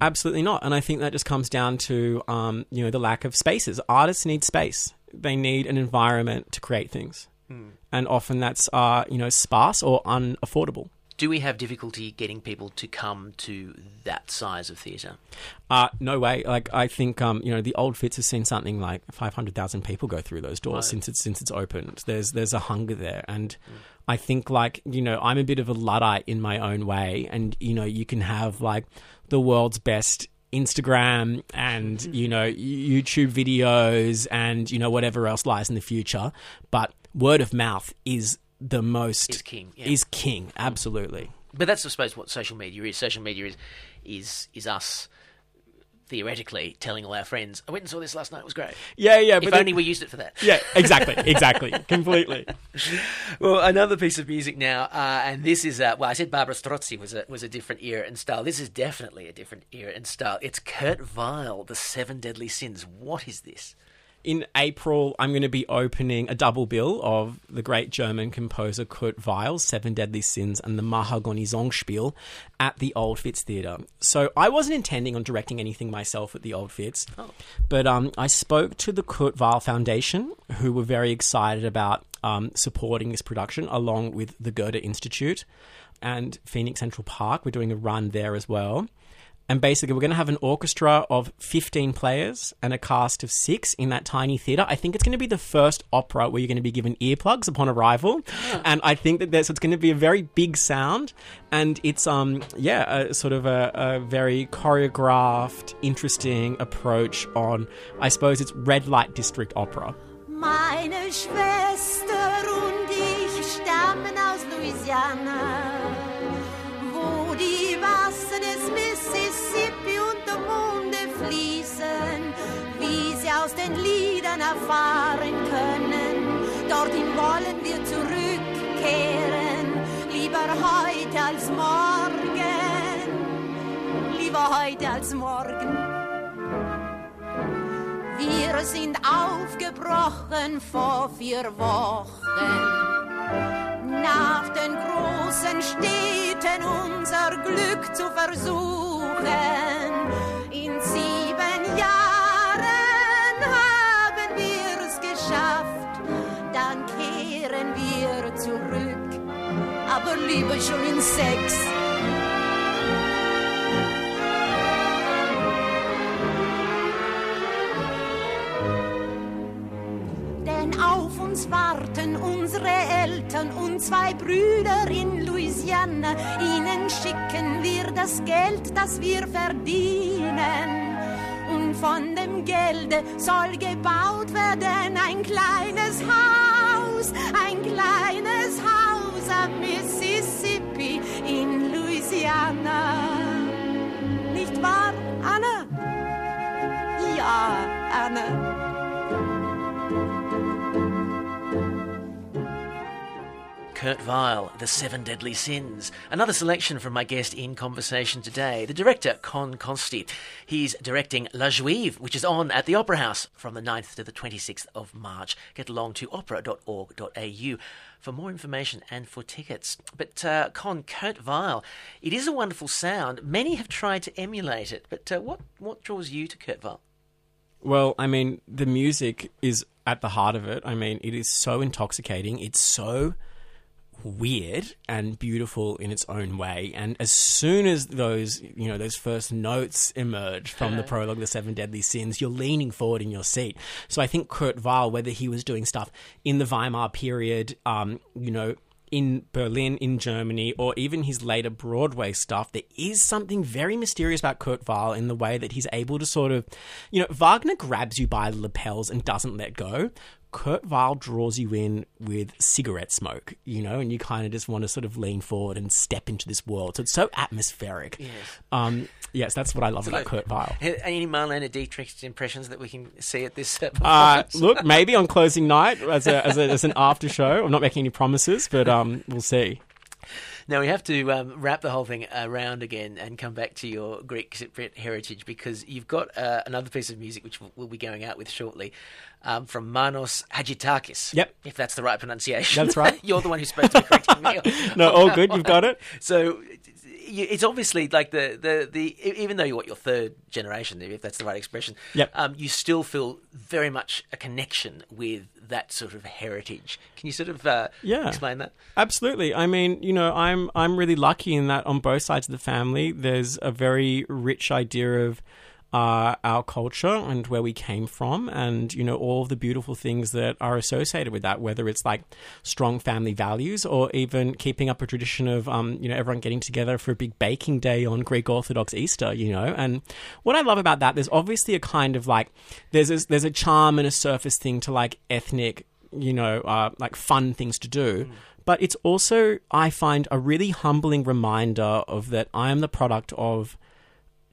C: Absolutely not. And I think that just comes down to, um, you know, the lack of spaces. Artists need space. They need an environment to create things. And often that's, uh, you know, sparse or unaffordable.
B: Do we have difficulty getting people to come to that size of theatre?
C: Uh, no way. Like I think, um, you know, the old Fitz has seen something like five hundred thousand people go through those doors
B: Right.
C: since it's since it's opened. There's there's a hunger there, and I think like you know I'm a bit of a luddite in my own way, and you know you can have like the world's best Instagram and mm-hmm. you know YouTube videos and you know whatever else lies in the future, but word of mouth is the most
B: Is king, yeah.
C: is king absolutely.
B: But that's, I suppose, what social media is. Social media is is is us theoretically telling all our friends, "I went and saw this last night. It was great."
C: Yeah, yeah,
B: if
C: but then-
B: only we used it for that.
C: yeah, exactly, exactly, *laughs* completely.
B: Well, another piece of music now, uh, and this is uh, well, I said Barbara Strozzi was a was a different era and style. This is definitely a different era and style. It's Kurt Weill, The Seven Deadly Sins. What is this?
C: In April, I'm going to be opening a double bill of the great German composer Kurt Weill's Seven Deadly Sins and the Mahagonny Songspiel at the Old Fitz Theatre. So I wasn't intending on directing anything myself at the Old Fitz, but um, I spoke to the Kurt Weill Foundation, who were very excited about um, supporting this production, along with the Goethe Institute and Phoenix Central Park. We're doing a run there as well. And basically, we're going to have an orchestra of 15 players and a cast of six in that tiny theatre. I think it's going to be the first opera where you're going to be given earplugs upon arrival. And I think that there's, it's going to be a very big sound. And it's, um, yeah, a, sort of a, a very choreographed, interesting approach on, I suppose, it's red light district opera.
E: Meine Schwester und ich stammen aus Louisiana, aus den Liedern erfahren können. Dorthin wollen wir zurückkehren, lieber heute als morgen, lieber heute als morgen. Wir sind aufgebrochen vor vier Wochen. Nach den großen Städten unser Glück zu versuchen. In sieben Aber lieber schon in sechs. Denn auf uns warten unsere Eltern und zwei Brüder in Louisiana. Ihnen schicken wir das Geld, das wir verdienen. Und von dem Gelde soll gebaut werden ein kleines Haus, ein kleines Haus Mississippi in Louisiana. Nicht wahr, Anna? Ja, Anna.
B: Kurt Weill, The Seven Deadly Sins. Another selection from my guest in conversation today, the director Con Costi. He's directing La Juive, which is on at the Opera House from the 9th to the 26th of March. Get along to opera.org.au for more information and for tickets. But uh, Con, Kurt Weill, it is a wonderful sound. Many have tried to emulate it, but uh, what, what draws you to Kurt Weill?
C: Well, I mean, the music is at the heart of it. I mean, it is so intoxicating. It's so weird and beautiful in its own way. And as soon as those, you know, those first notes emerge from the prologue, The Seven Deadly Sins, you're leaning forward in your seat. So I think Kurt Weill, whether he was doing stuff in the Weimar period, um, you know, in Berlin, in Germany, or even his later Broadway stuff, there is something very mysterious about Kurt Weill in the way that he's able to sort of, you know, Wagner grabs you by the lapels and doesn't let go. Kurt Weill draws you in with cigarette smoke, you know, and you kind of just want to sort of lean forward and step into this world. So it's so atmospheric.
B: Yes.
C: Um, yes, that's what I love about Kurt Weill.
B: Any Marlene Dietrich impressions that we can see at this uh,
C: Uh, look, maybe on *laughs* closing night as, a, as, a, as an after show. I'm not making any promises, but um, we'll see.
B: Now we have to um, wrap the whole thing around again and come back to your Greek Cypriot heritage because you've got uh, another piece of music which we'll, be going out with shortly um, from Manos Hadjidakis.
C: Yep.
B: if that's the right pronunciation.
C: That's right. *laughs*
B: You're the one who's supposed to be correcting me. *laughs*
C: No, all good. You've got it. *laughs*
B: So it's obviously like the, the, the even though you're what, your third generation, if that's the right expression,
C: Yep.
B: um, you still feel very much a connection with that sort of heritage. Can you sort of uh,
C: Yeah.
B: explain that?
C: Absolutely. I mean, you know, I'm I'm really lucky in that on both sides of the family, there's a very rich idea of uh, our culture and where we came from, and you know all of the beautiful things that are associated with that. Whether it's like strong family values, or even keeping up a tradition of um, you know everyone getting together for a big baking day on Greek Orthodox Easter. You know, and what I love about that, there's obviously a kind of like there's a, there's a charm and a surface thing to like ethnic you know, uh, like fun things to do. But it's also, I find, a really humbling reminder of that I am the product of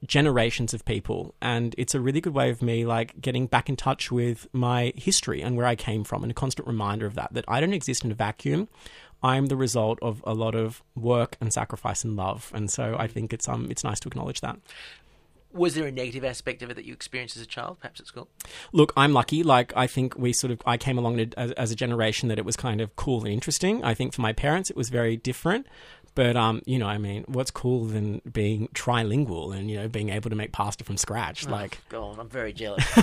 C: generations of people and it's a really good way of me like getting back in touch with my history and where I came from and a constant reminder of that that I don't exist in a vacuum I'm the result of a lot of work and sacrifice and love and so I think it's um it's nice to acknowledge that
B: Was there a negative aspect of it that you experienced as a child, perhaps at school?
C: Look, I'm lucky. Like, I think we sort of, I came along as, as a generation that it was kind of cool and interesting. I think for my parents, it was very different. But, um, you know, I mean, what's cool than being trilingual and, you know, being able to make pasta from scratch? Like,
B: God, I'm very jealous. *laughs*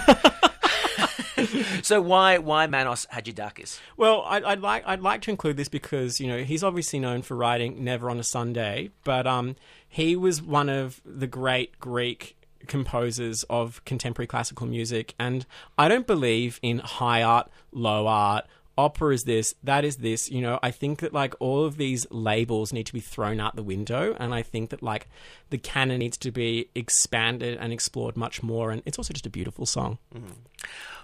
B: *laughs* so why why Manos Hadjidakis?
C: Well, I'd, I'd like I'd like to include this because you know he's obviously known for writing "Never on a Sunday," but um, he was one of the great Greek composers of contemporary classical music, and I don't believe in high art, low art. Opera is this, that is this. You know, I think that like all of these labels need to be thrown out the window, and I think that like the canon needs to be expanded and explored much more. And it's also just a beautiful song. Mm-hmm.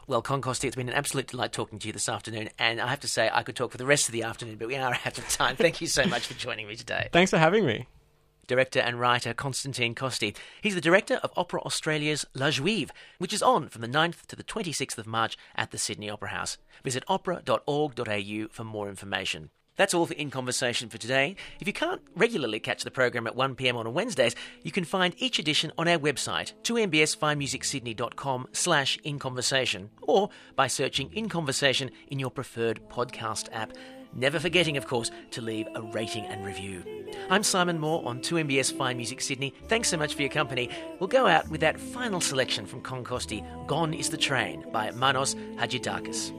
B: Well, Con Costi, it's been an absolute delight talking to you this afternoon, and I have to say I could talk for the rest of the afternoon, but we are *laughs* out of time. Thank you so much for joining me today.
C: Thanks for having me.
B: Director and writer Constantine Costi. He's the director of Opera Australia's La Juive, which is on from the 9th to the 26th of March at the Sydney Opera House. Visit opera.org.au for more information. That's all for In Conversation for today. If you can't regularly catch the program at 1pm on Wednesdays, you can find each edition on our website, 2mbsfinemusicsydney.com slash inconversation, or by searching In Conversation in your preferred podcast app. Never forgetting, of course, to leave a rating and review. I'm Simon Moore on 2MBS Fine Music Sydney. Thanks so much for your company. We'll go out with that final selection from Con Costi, Gone is the Train by Manos Hadjidakis.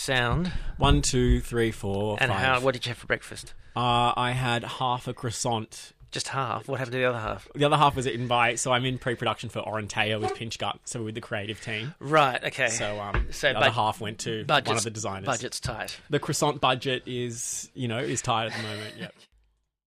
B: Sound,
C: One, two, three, four,
B: and
C: five.
B: how, what did you have for breakfast?
C: Uh, I had half a croissant.
B: Just half. What happened to the other half?
C: The other half was eaten by. So I'm in pre-production for Orontea with Pinchgut. So we're with the creative team.
B: Right, okay.
C: So um,
B: So
C: the other
B: bud-
C: half went to one of the designers.
B: Budget's tight.
C: The croissant budget is, you know, is tight at the moment. *laughs* Yep.